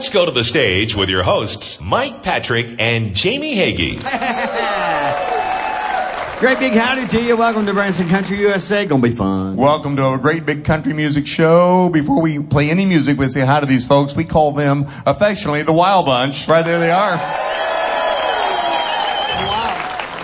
let's go to the stage with your hosts, Mike Patrick and Jamie Hagee. Great big howdy to you. Welcome to Branson Country USA. Gonna be fun. Welcome to a great big country music show. Before we play any music, we say hi to these folks. We call them affectionately the Wild Bunch. Right there they are.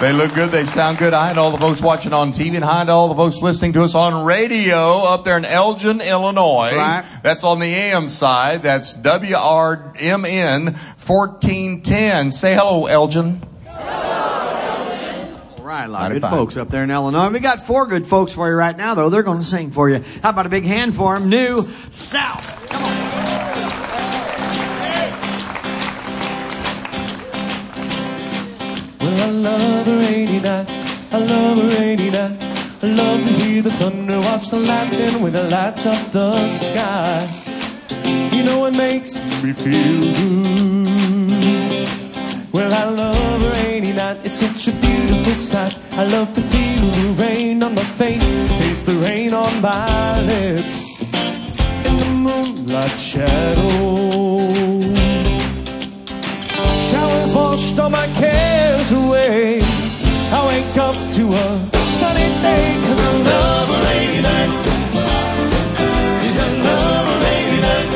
They look good. They sound good. Hi to all the folks watching on TV and hi to all the folks listening to us on radio up there in Elgin, Illinois. That's right. That's on the AM side. That's WRMN 1410. Say hello, Elgin. All right, a lot of good folks up there in Illinois. We got four good folks for you right now, though. They're going to sing for you. How about a big hand for them? New South. Come on. Love a rainy night. I love a rainy night. I love to hear the thunder, watch the lightning when it lights up the sky. You know it makes me feel good. Well, I love a rainy night. It's such a beautiful sight. I love to feel the rain on my face, taste the rain on my lips. In the moonlight shadow. Washed all my cares away. I wake up to a sunny day cause I love a rainy night. I love a rainy night.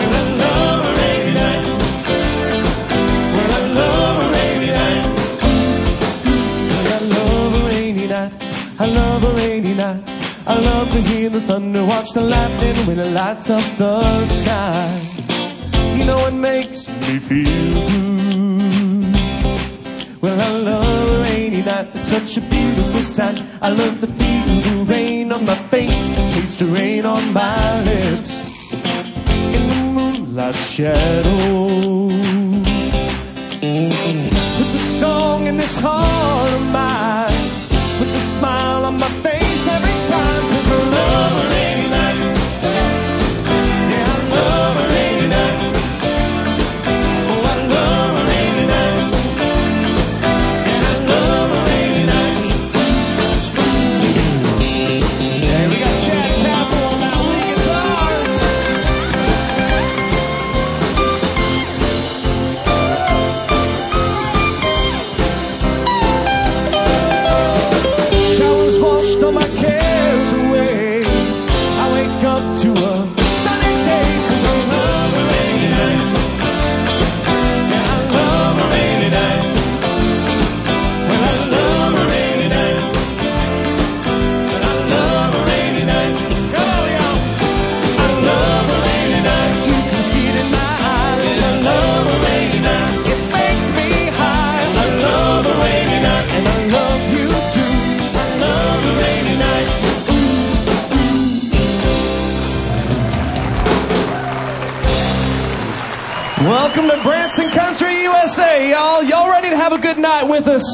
I love a rainy night. I love a rainy night. I love a rainy night. I love a rainy night. I love to hear the thunder, watch the lightning when it lights up the sky. You know it makes me feel good. Well, I love a rainy night. It's such a beautiful sight. I love the feeling the rain on my face, taste the rain on my lips. In the moonlight shadow. Puts a song in this heart of mine. Puts a smile on my face every time. Welcome to Branson Country, USA, y'all. Y'all ready to have a good night with us?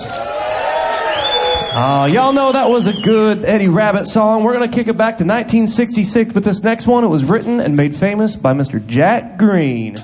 Oh, y'all know that was a good Eddie Rabbitt song. We're going to kick it back to 1966 with this next one. It was written and made famous by Mr. Jack Greene.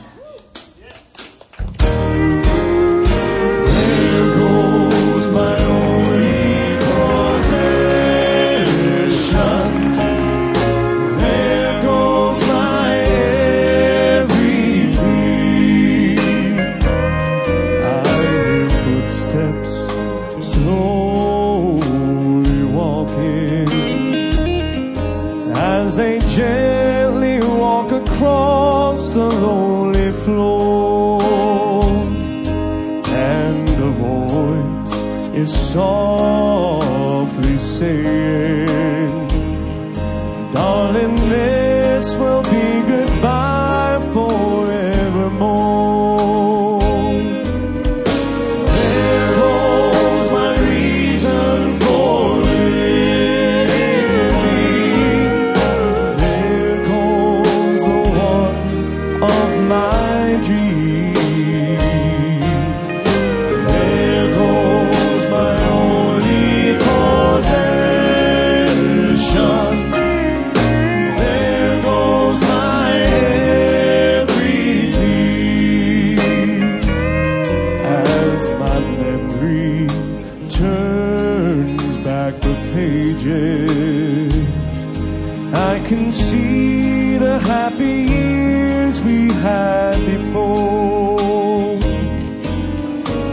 Happy years we had before.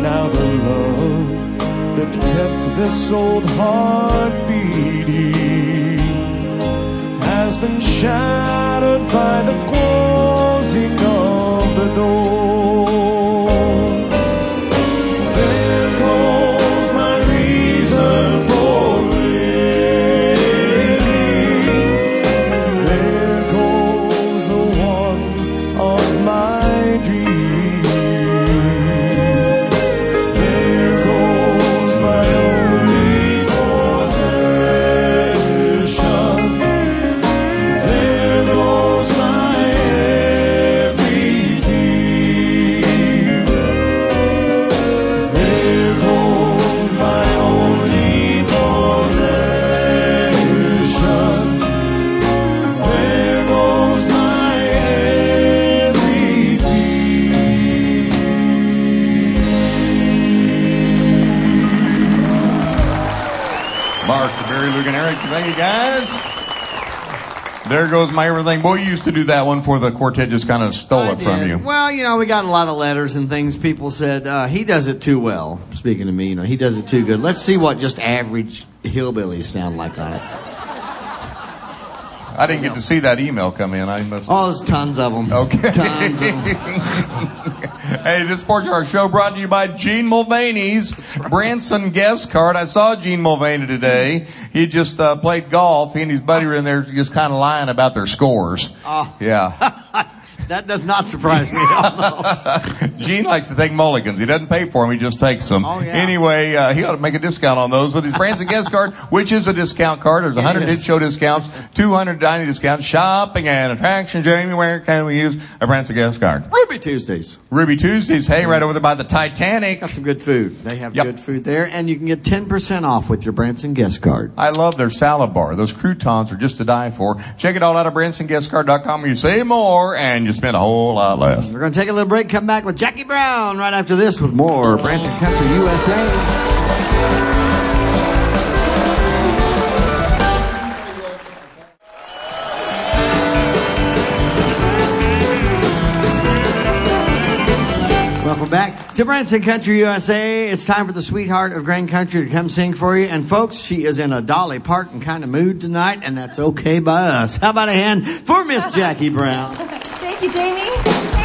Now the love that kept this old heart beating has been shattered by the closing of the door. Goes my everything. Boy, you used to do that one for the quartet just kind of stole I it from you. Well, you know, we got a lot of letters and things. People said uh, he does it too well. Speaking to me, you know, he does it too good. Let's see what just average hillbillies sound like on it. I didn't get to see that email come in. I must. Oh, there's tons of them. Okay. Tons of them. Hey, this Sports Car Show brought to you by Gene Mulvaney's Branson guest card. I saw Gene Mulvaney today. He just uh, played golf. He and his buddy were in there just kind of lying about their scores. Oh. Yeah. that does not surprise me at all. Gene likes to take mulligans. He doesn't pay for them. He just takes them. Oh, yeah. Anyway, uh, he ought to make a discount on those with his Branson guest card, which is a discount card. There's 100 hit show discounts, 200 dining discounts, shopping and attraction. Jamie, where can we use a Branson guest card? Ruby Tuesdays. Ruby Tuesdays. Hey, right over there by the Titanic. Got some good food. They have Yep. good food there, and you can get 10% off with your Branson guest card. I love their salad bar. Those croutons are just to die for. Check it all out at BransonGuestCard.com where you save more and you spend a whole lot less. We're going to take a little break, come back with Jackie Brown right after this with more Branson Country USA. Welcome back to Branson Country USA. It's time for the sweetheart of Grand Country to come sing for you. And folks, she is in a Dolly Parton kind of mood tonight, and that's okay by us. How about a hand for Miss Jackie Brown? Thank you, Jamie.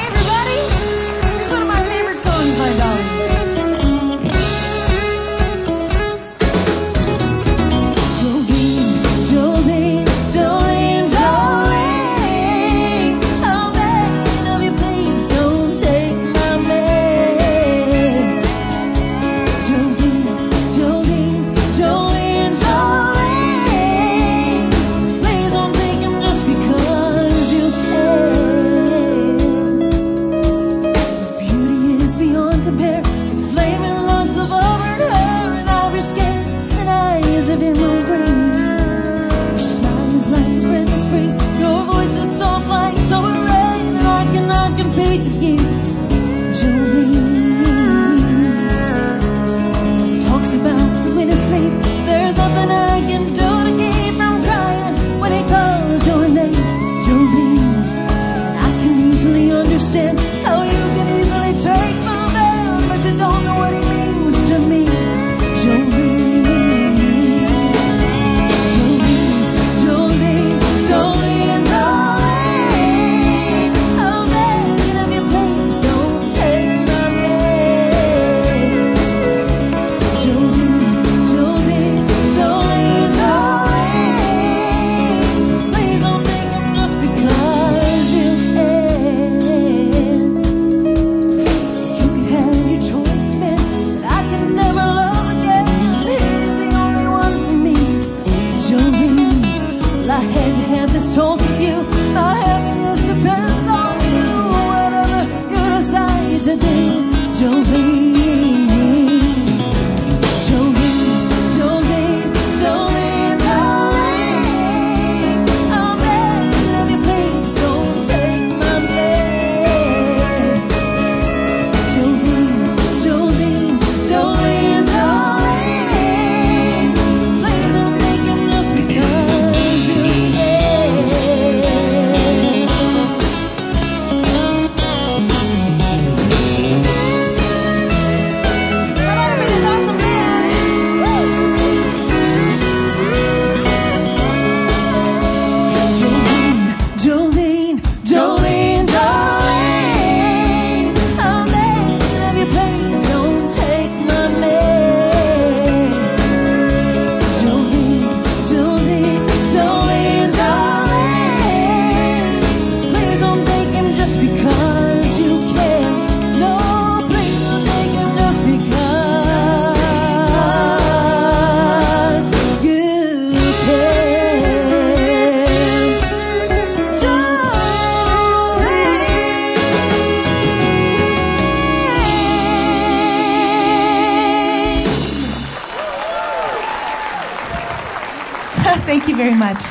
Very much.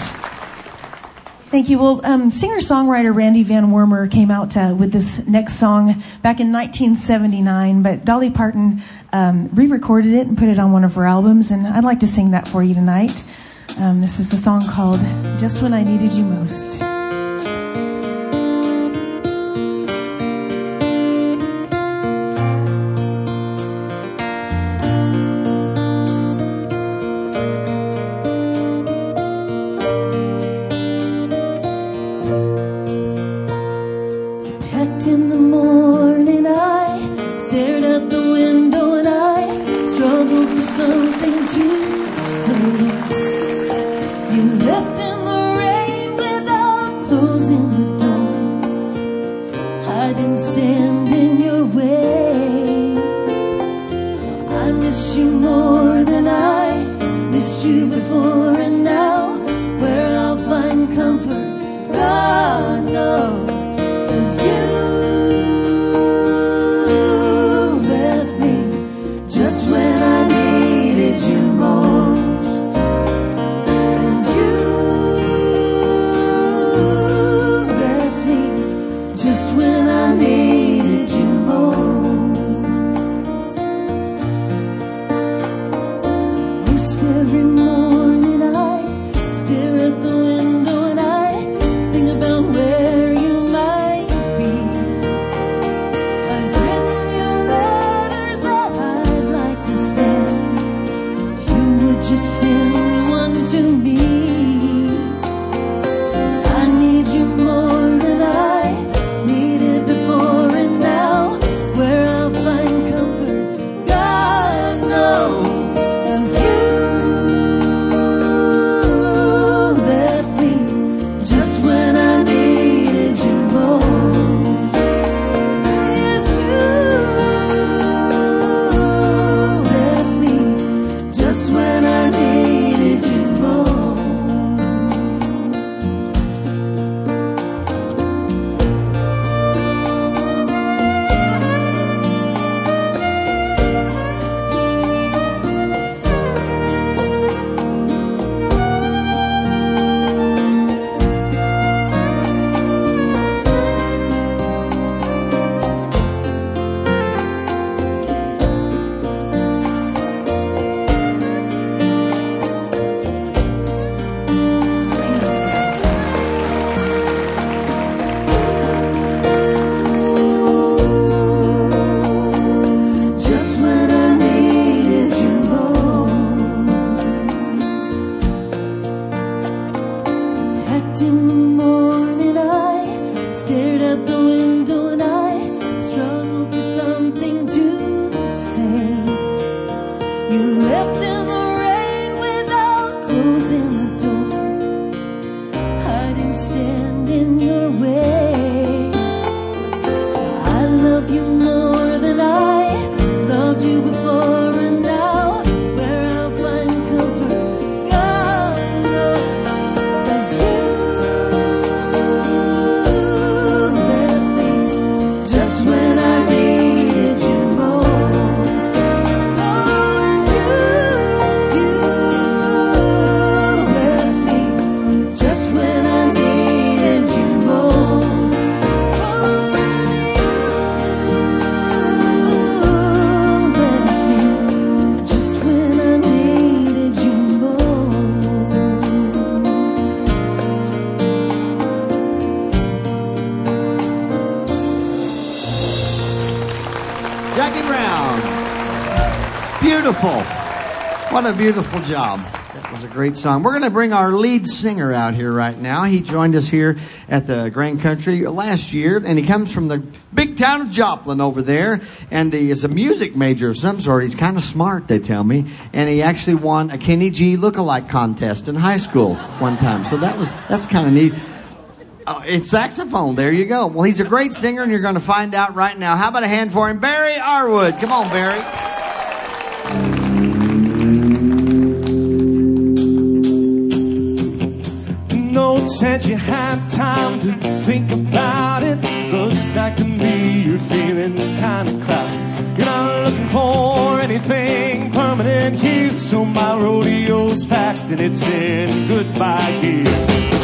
Thank you. Well, um, singer-songwriter Randy Van Wormer came out uh, with this next song back in 1979, but Dolly Parton um, re-recorded it and put it on one of her albums, and I'd like to sing that for you tonight. Um, this is a song called "Just When I Needed You Most." Beautiful. What a beautiful job. That was a great song. We're going to bring our lead singer out here right now. He joined us here at the Grand Country last year, and he comes from the big town of Joplin over there, and he is a music major of some sort. He's kind of smart, they tell me, and he actually won a Kenny G lookalike contest in high school one time. So that was that's kind of neat. Oh, it's saxophone. There you go. Well, he's a great singer, and you're going to find out right now. How about a hand for him, Barry Arwood? Come on, Barry. Chance you had time to think about it. Looks like to me you're feeling kind of cloudy. You're not looking for anything permanent here, so my rodeo's packed and it's in goodbye gear.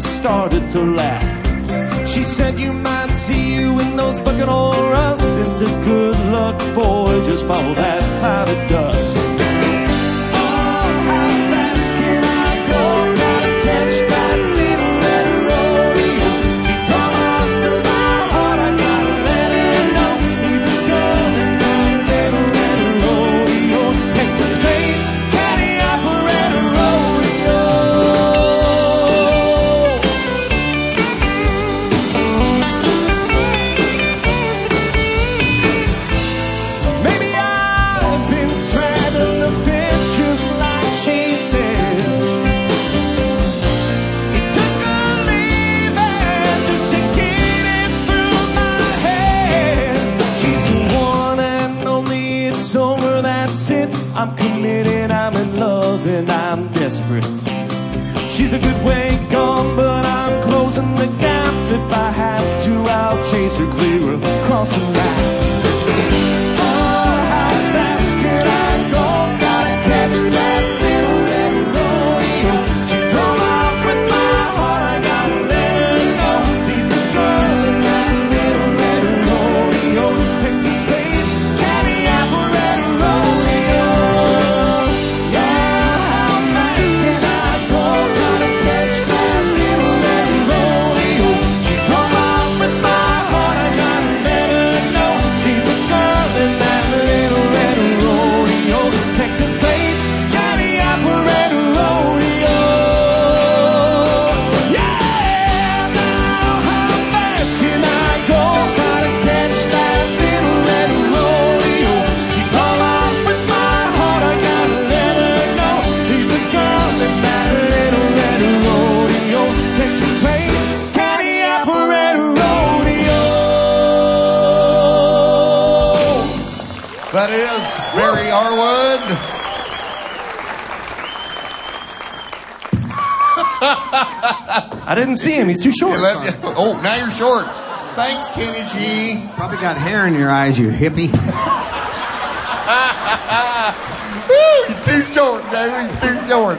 Started to laugh. She said you might see you in those bucket old rust. It's a good luck, boy. Just follow that across the line. I didn't see him. He's too short. You let- oh, now you're short. Thanks, Kenny G. Probably got hair in your eyes, you hippie. Woo, you're too short, David. You're too short.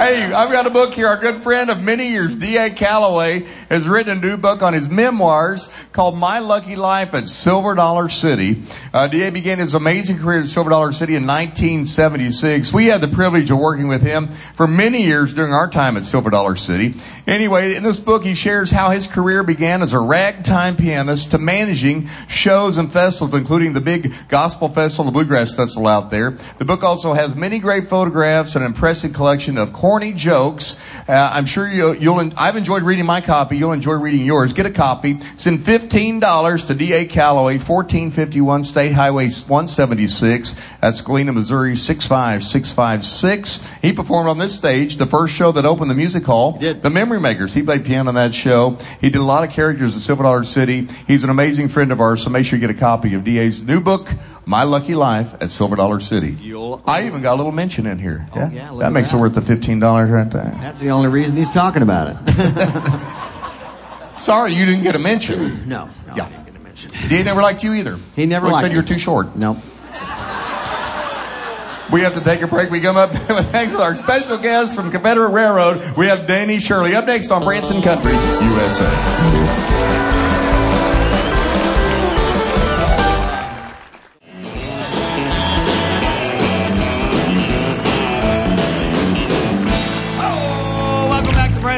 Hey, I've got a book here. Our good friend of many years, D.A. Calloway, has written a new book on his memoirs called My Lucky Life at Silver Dollar City. Uh, D.A. began his amazing career at Silver Dollar City in 1976. We had the privilege of working with him for many years during our time at Silver Dollar City. Anyway, in this book, he shares how his career began as a ragtime pianist to managing shows and festivals, including the big gospel festival, the Bluegrass Festival out there. The book also has many great photographs and an impressive collection of corny jokes. Uh, I'm sure you'll, you'll, I've enjoyed reading my copy. You'll enjoy reading yours. Get a copy. Send $15 to D.A. Calloway, 1451 State Highway 176. That's Galena, Missouri, 65656. He performed on this stage, the first show that opened the music hall. The Memory Makers. He played piano on that show. He did a lot of characters at Silver Dollar City. He's an amazing friend of ours, so make sure you get a copy of D.A.'s new book, My Lucky Life at Silver Dollar City. You'll- I even got a little mention in here. Oh, yeah, that at makes that. it worth the $15 right there. That's the only reason he's talking about it. Sorry, you didn't get a mention. no, no, Yeah. I didn't get to mention. He never liked you either. He never liked said you're too short. No. We have to take a break. We come up next with our special guest from Confederate Railroad. We have Danny Shirley. Up next on Branson Country, USA.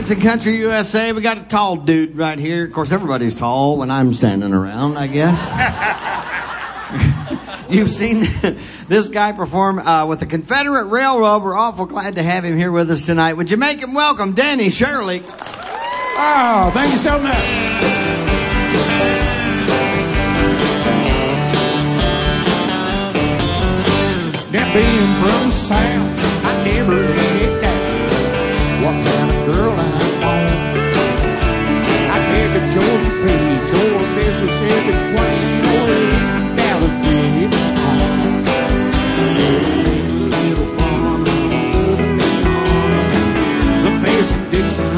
Back Country USA. We got a tall dude right here. Of course, everybody's tall when I'm standing around, I guess. You've seen this guy perform uh, with the Confederate Railroad. We're awful glad to have him here with us tonight. Would you make him welcome, Danny Shirley? Oh, thank you so much. Being from South, I never let that what kind of girl Georgia or Mississippi queen a Dallas on. Little farm, the Mason Dixon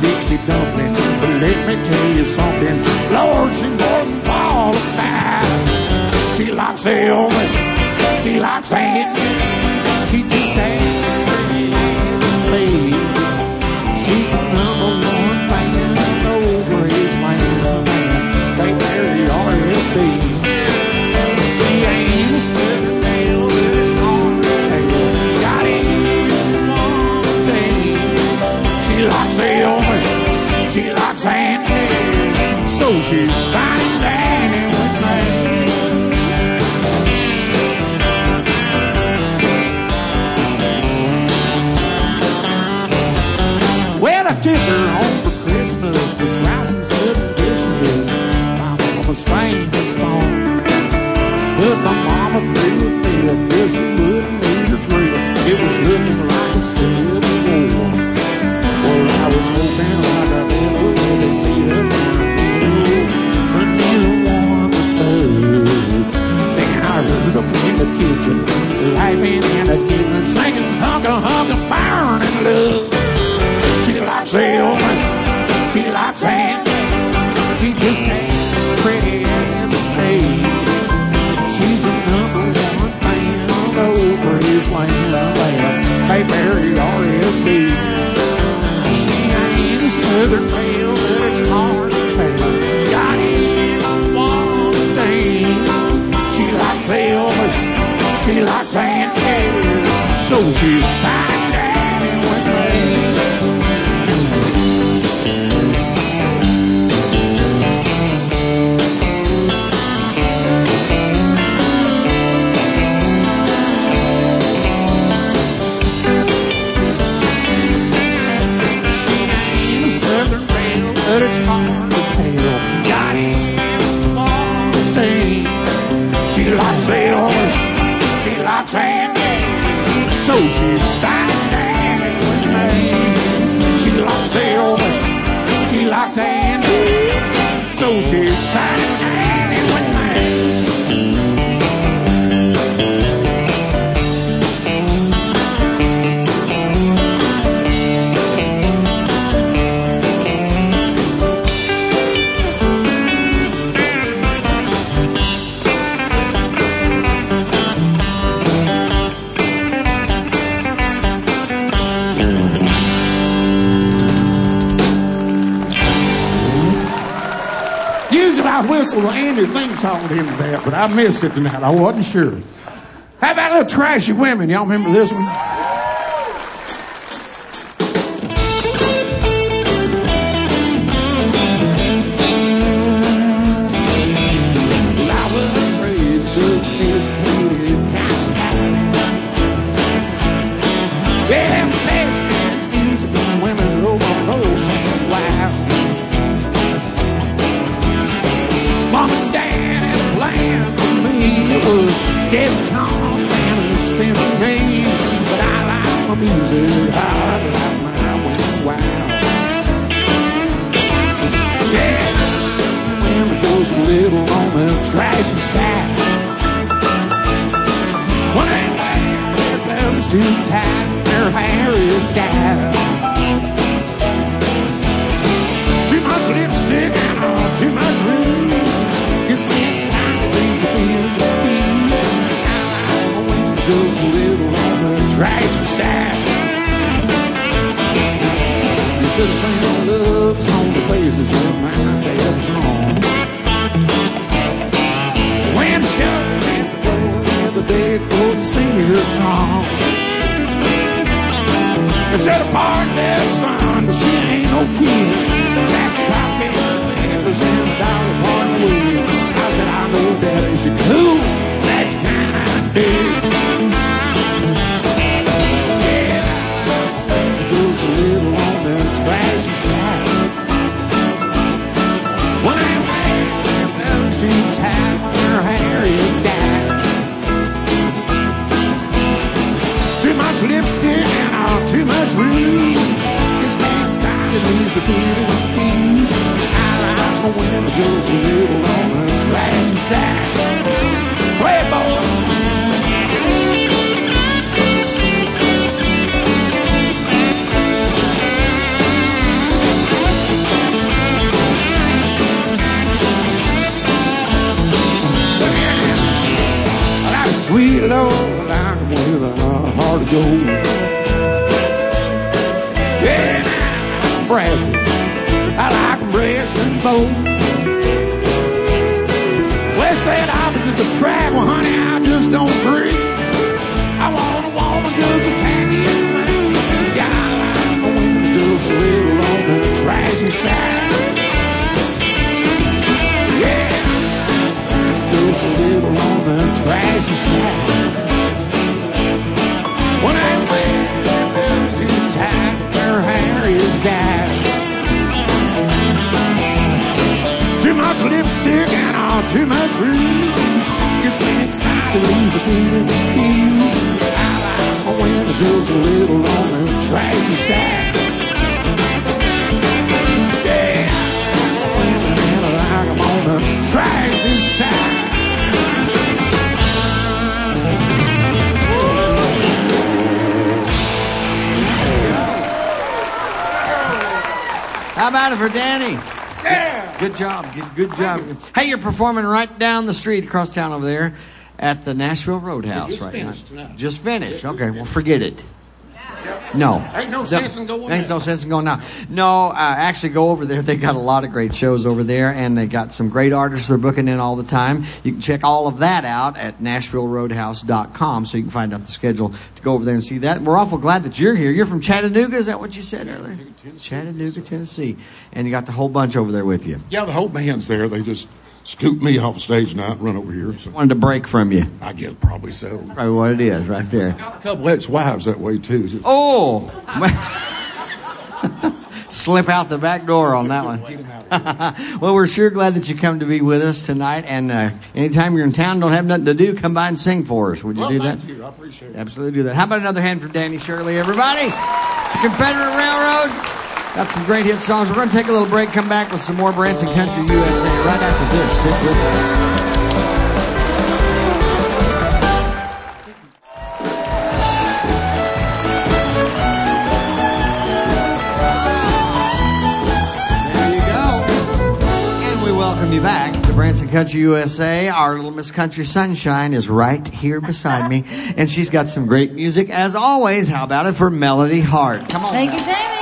Dixie but let me tell you something. Lord, she qualified. She likes Elvis, she likes Andy, she just She likes Andy so she's fine but it's hard to tell. Got in one thing. She likes Elvis, oh. she likes Andy, so she's fine dining with me. She likes Elvis, she likes Andy, so she's fine The Andy song to him that, but I missed it tonight. I wasn't sure. How about a little trashy women? Y'all remember this one? Music hard, like my women wild. Yeah, women just a little on the trashy side. When their belts too tight, their hair is dyed. Too much lipstick and too much rouge. Gets me excited, these being just a little rags for sad. You should have seen the looks on the faces of my dead mom. When shut at the door near the for the senior prom. They said a partner son, but she ain't no kid. That's a cocktail nipples and a dollar point wheel. I said I know daddy. She cool. That's kind of big. This man side a. I like just a little breast Good job. Good, job. Hey, you're performing right down the street across town over there at the Nashville Roadhouse right now. Just finished. Okay, well, forget it. No. Ain't no sense in going Ain't no sense in going now. No, uh, actually go over there. They got a lot of great shows over there, and they got some great artists they're booking in all the time. You can check all of that out at NashvilleRoadhouse.com, so you can find out the schedule to go over there and see that. We're awful glad that you're here. You're from Chattanooga, is that what you said earlier? Chattanooga, Tennessee, and you got the whole bunch over there with you. Yeah, the whole band's there. They just scooped me off stage now and run over here. So Wanted to break from you. I guess probably so. Probably what it is, right there. A couple ex-wives that way too. Just Oh, slip out the back door on that one. well, we're sure glad that you come to be with us tonight. And uh, anytime you're in town, don't have nothing to do, come by and sing for us. Would you well, do that? you. I appreciate it. Absolutely do that. How about another hand for Danny Shirley, everybody? Confederate Railroad. Got some great hit songs. We're going to take a little break, come back with some more Branson Country USA right after this. Stick with us. There you go. And we welcome you back to Branson Country USA. Our little Miss Country Sunshine is right here beside me, and she's got some great music as always. How about it for Melody Hart? Come on. Thank you, Jamie.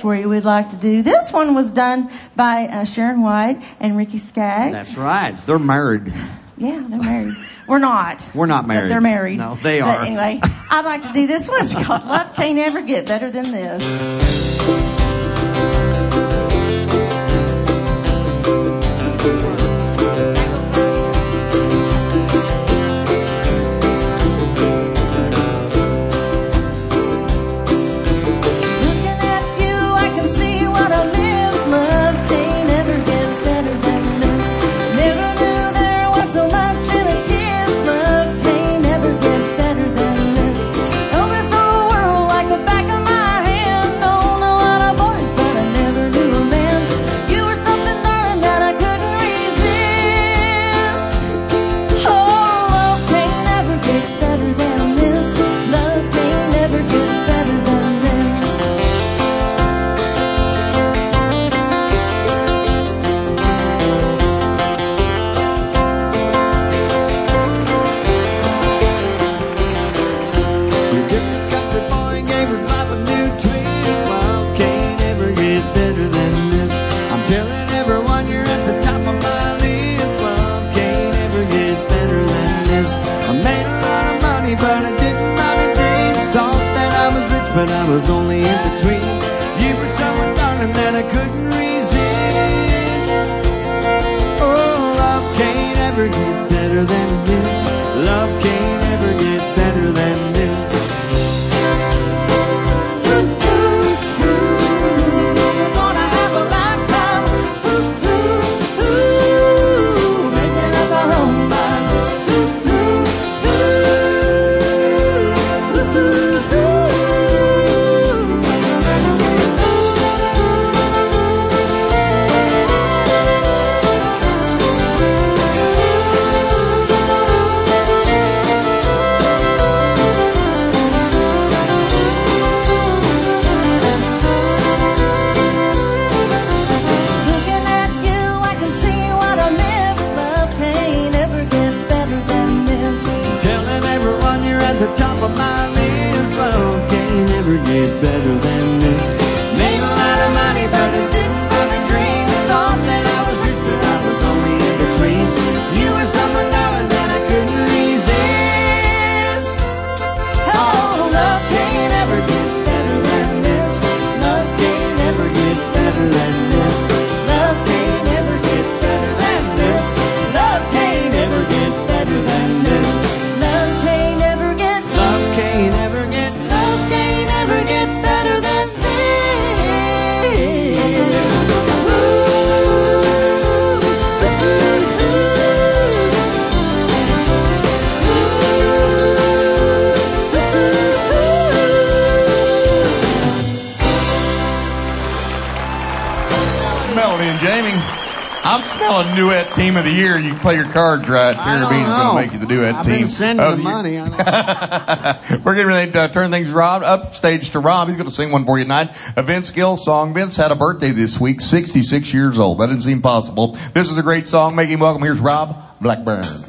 for you, we'd like to do. This one was done by uh, Sharon White and Ricky Skaggs. That's right. They're married. Yeah, they're married. We're not. We're not married. they're married. No, they are. But anyway, I'd like to do this one. It's called Love Can't Ever Get Better Than This. you better than you A duet team of the year. You play your cards right. Carabina's going to make you the duet I've team. I've been sending oh, the money. We're going to uh, turn things Rob upstage to Rob. He's going to sing one for you tonight. A Vince Gill song. Vince had a birthday this week, 66 years old. That didn't seem possible. This is a great song. Make him welcome. Here's Rob Blackburn.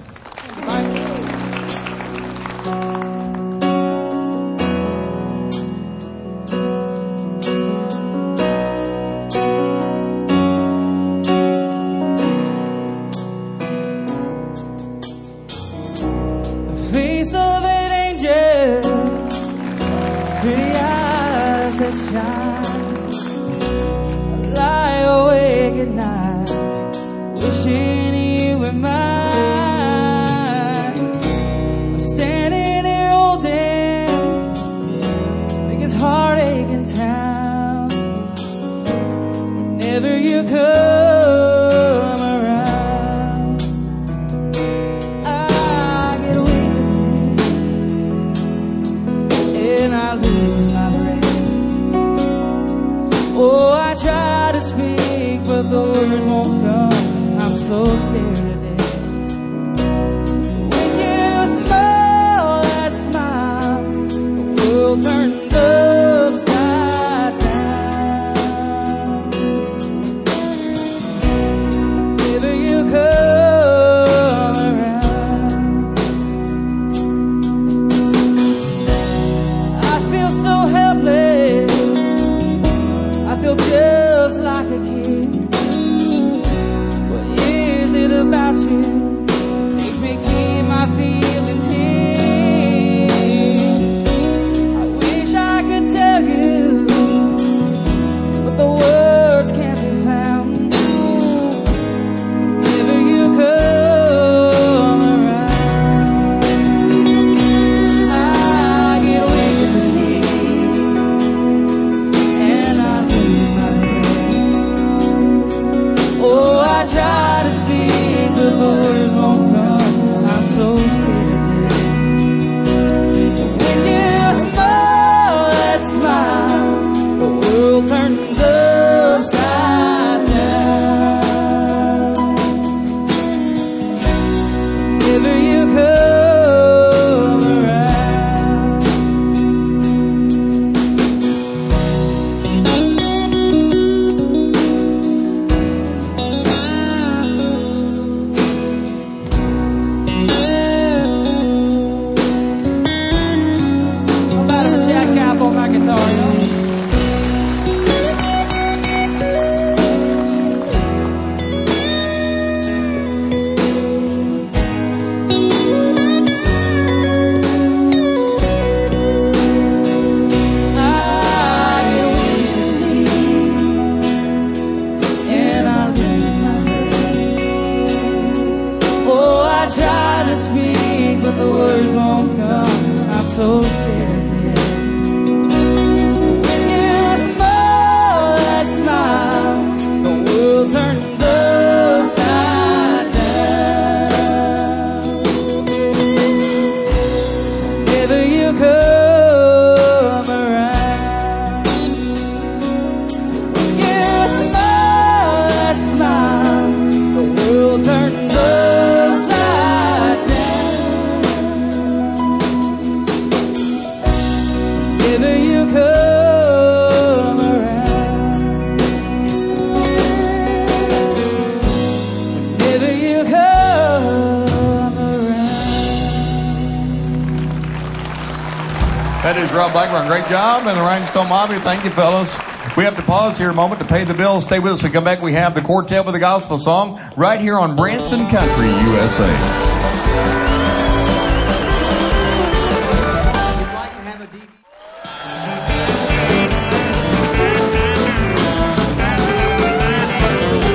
That is Rob Blackburn. Great job. And the Rhinestone Mafia. Thank you, fellas. We have to pause here a moment to pay the bills. Stay with us. We come back. We have the quartet with the gospel song right here on Branson Country, USA.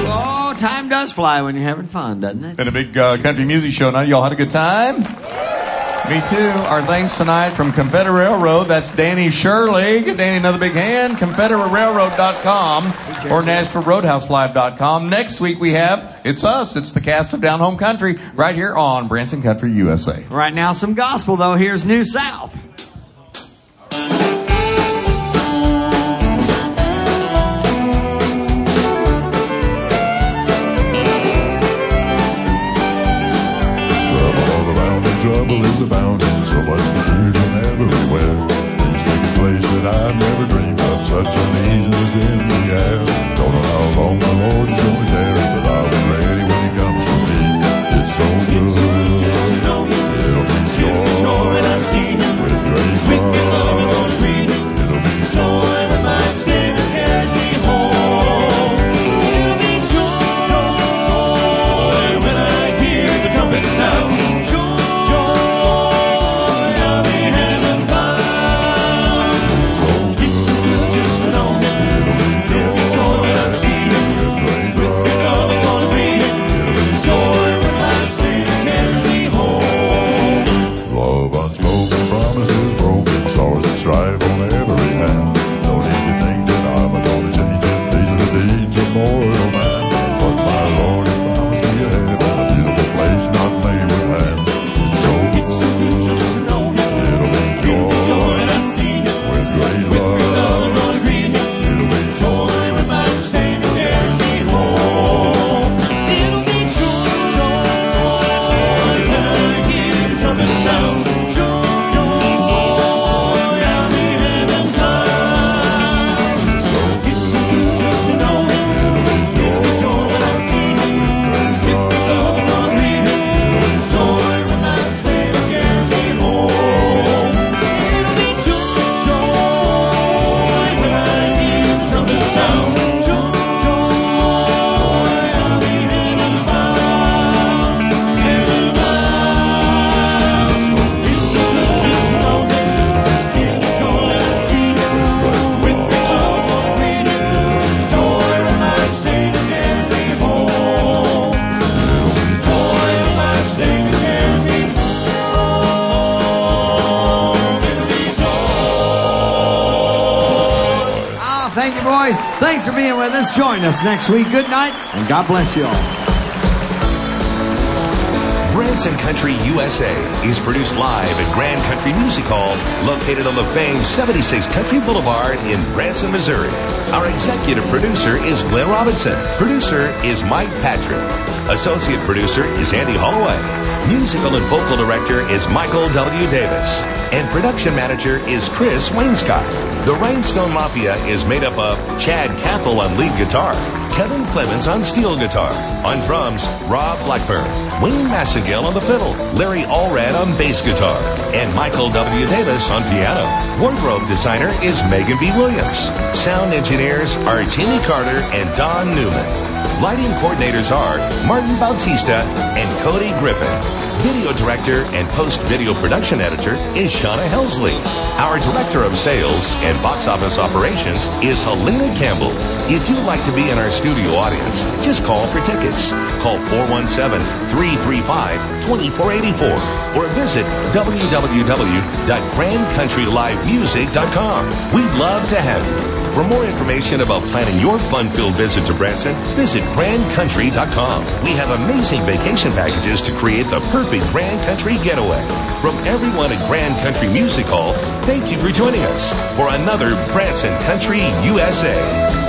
Oh, time does fly when you're having fun, doesn't it? Been a big uh, country music show night. Y'all had a good time? Me too. Our thanks tonight from Confederate Railroad. That's Danny Shirley. Give Danny another big hand. ConfederateRailroad.com or NashvilleRoadhouseLive.com. Next week we have, it's us. It's the cast of Down Home Country right here on Branson Country, USA. Right now, some gospel, though. Here's New South. Thanks for being with us. Join us next week. Good night, and God bless you all. Branson Country USA is produced live at Grand Country Music Hall, located on the famed 76 Country Boulevard in Branson, Missouri. Our executive producer is Glenn Robinson. Producer is Mike Patrick. Associate producer is Andy Holloway. Musical and vocal director is Michael W. Davis. And production manager is Chris Wainscott. The Rhinestone Mafia is made up of Chad Cathell on lead guitar, Kevin Clemens on steel guitar, on drums, Rob Blackburn, Wayne Massengill on the fiddle, Larry Allred on bass guitar, and Michael W. Davis on piano. Wardrobe designer is Megan B. Williams. Sound engineers are Jamie Carter and Don Newman. Lighting coordinators are Martin Bautista and Cody Griffin. Video director and post video production editor is Shauna Helsley. Our director of sales and box office operations is Helena Campbell. If you'd like to be in our studio audience, just call for tickets. Call 417 335 2484 or visit www.grandcountrylivemusic.com. We'd love to have you. For more information about planning your fun-filled visit to Branson, visit grandcountry.com. We have amazing vacation packages to create the perfect Grand Country getaway. From everyone at Grand Country Music Hall, thank you for joining us for another Branson Country USA.